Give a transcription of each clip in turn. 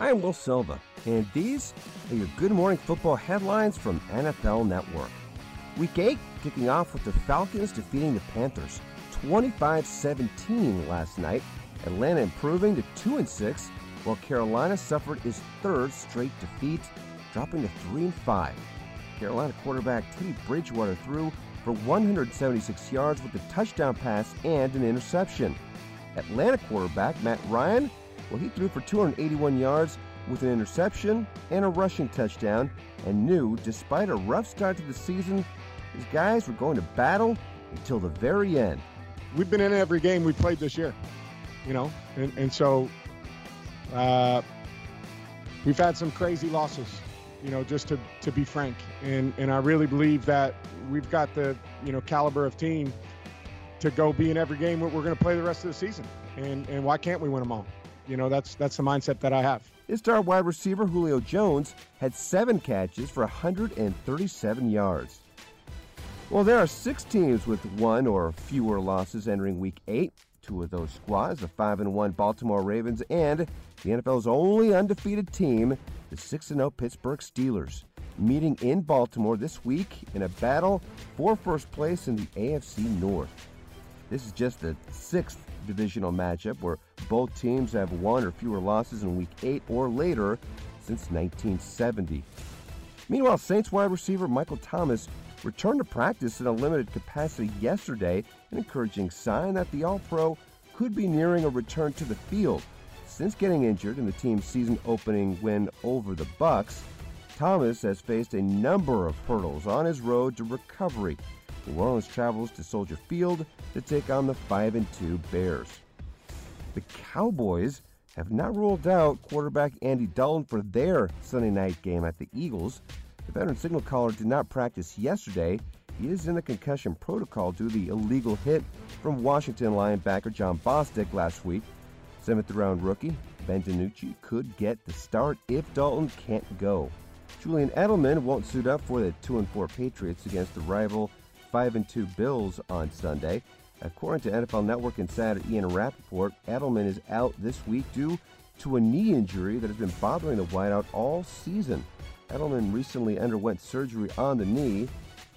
I'm Will Selva, and these are your Good Morning Football headlines from NFL Network. Week 8 kicking off with the Falcons defeating the Panthers 25 17 last night. Atlanta improving to 2 6, while Carolina suffered its third straight defeat, dropping to 3 5. Carolina quarterback Teddy Bridgewater threw for 176 yards with a touchdown pass and an interception. Atlanta quarterback Matt Ryan well, he threw for 281 yards with an interception and a rushing touchdown and knew, despite a rough start to the season, his guys were going to battle until the very end. We've been in every game we played this year, you know, and, and so uh, we've had some crazy losses, you know, just to, to be frank. And, and I really believe that we've got the, you know, caliber of team to go be in every game we're going to play the rest of the season. And, and why can't we win them all? You know, that's that's the mindset that I have. His star wide receiver Julio Jones had seven catches for 137 yards. Well, there are six teams with one or fewer losses entering Week Eight. Two of those squads, the five and one Baltimore Ravens, and the NFL's only undefeated team, the six and zero Pittsburgh Steelers, meeting in Baltimore this week in a battle for first place in the AFC North. This is just the sixth divisional matchup where both teams have one or fewer losses in week 8 or later since 1970. Meanwhile, Saints wide receiver Michael Thomas returned to practice in a limited capacity yesterday, an encouraging sign that the All Pro could be nearing a return to the field. Since getting injured in the team's season opening win over the Bucs, Thomas has faced a number of hurdles on his road to recovery. New Orleans travels to Soldier Field to take on the 5 and 2 Bears. The Cowboys have not ruled out quarterback Andy Dalton for their Sunday night game at the Eagles. The veteran signal caller did not practice yesterday. He is in the concussion protocol due to the illegal hit from Washington linebacker Jon Bostic last week. Seventh round rookie Ben DiNucci could get the start if Dalton can't go. Julian Edelman won't suit up for the 2 4 Patriots against the rival 5 and 2 Bills on Sunday. According to NFL Network insider Ian Rapoport, Edelman is out this week due to a knee injury that has been bothering the wideout all season. Edelman recently underwent surgery on the knee,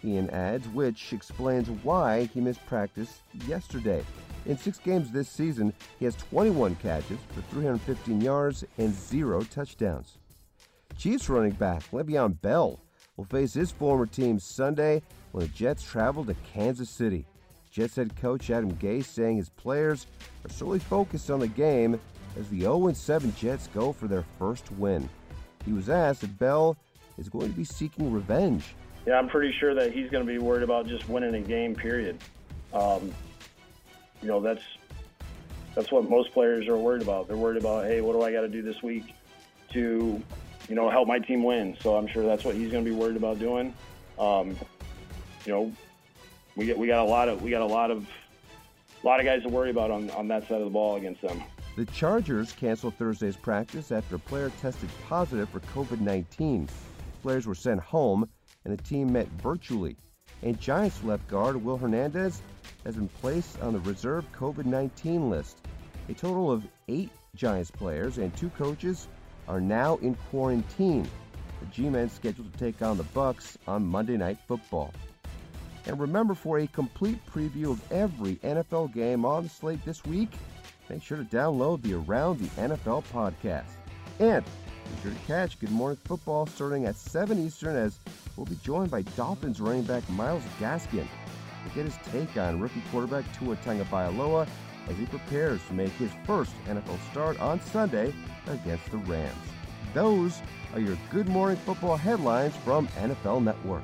Ian adds, which explains why he missed practice yesterday. In six games this season, he has 21 catches for 315 yards and zero touchdowns. Chiefs running back Le'Veon Bell will face his former team Sunday when the Jets travel to Kansas City. Jets head coach Adam Gase saying his players are solely focused on the game as the 0 7 Jets go for their first win. He was asked if Bell is going to be seeking revenge. Yeah, I'm pretty sure that he's going to be worried about just winning a game. Period. Um, you know, that's that's what most players are worried about. They're worried about, hey, what do I got to do this week to, you know, help my team win? So I'm sure that's what he's going to be worried about doing. Um, you know, we get we got a lot of we got a lot of a lot of guys to worry about on, on that side of the ball against them. The Chargers canceled Thursday's practice after a player tested positive for COVID 19. Players were sent home, and the team met virtually. And Giants left guard Will Hernandez has been placed on the reserve COVID 19 list. A total of eight Giants players and two coaches are now in quarantine. The G-men scheduled to take on the Bucs on Monday Night Football. And remember, for a complete preview of every NFL game on the slate this week, make sure to download the Around the NFL podcast. And be sure to catch Good Morning Football starting at 7 Eastern as we'll be joined by Dolphins running back Myles Gaskin to get his take on rookie quarterback Tua Tagovailoa as he prepares to make his first NFL start on Sunday against the Rams. Those are your Good Morning Football headlines from NFL Network.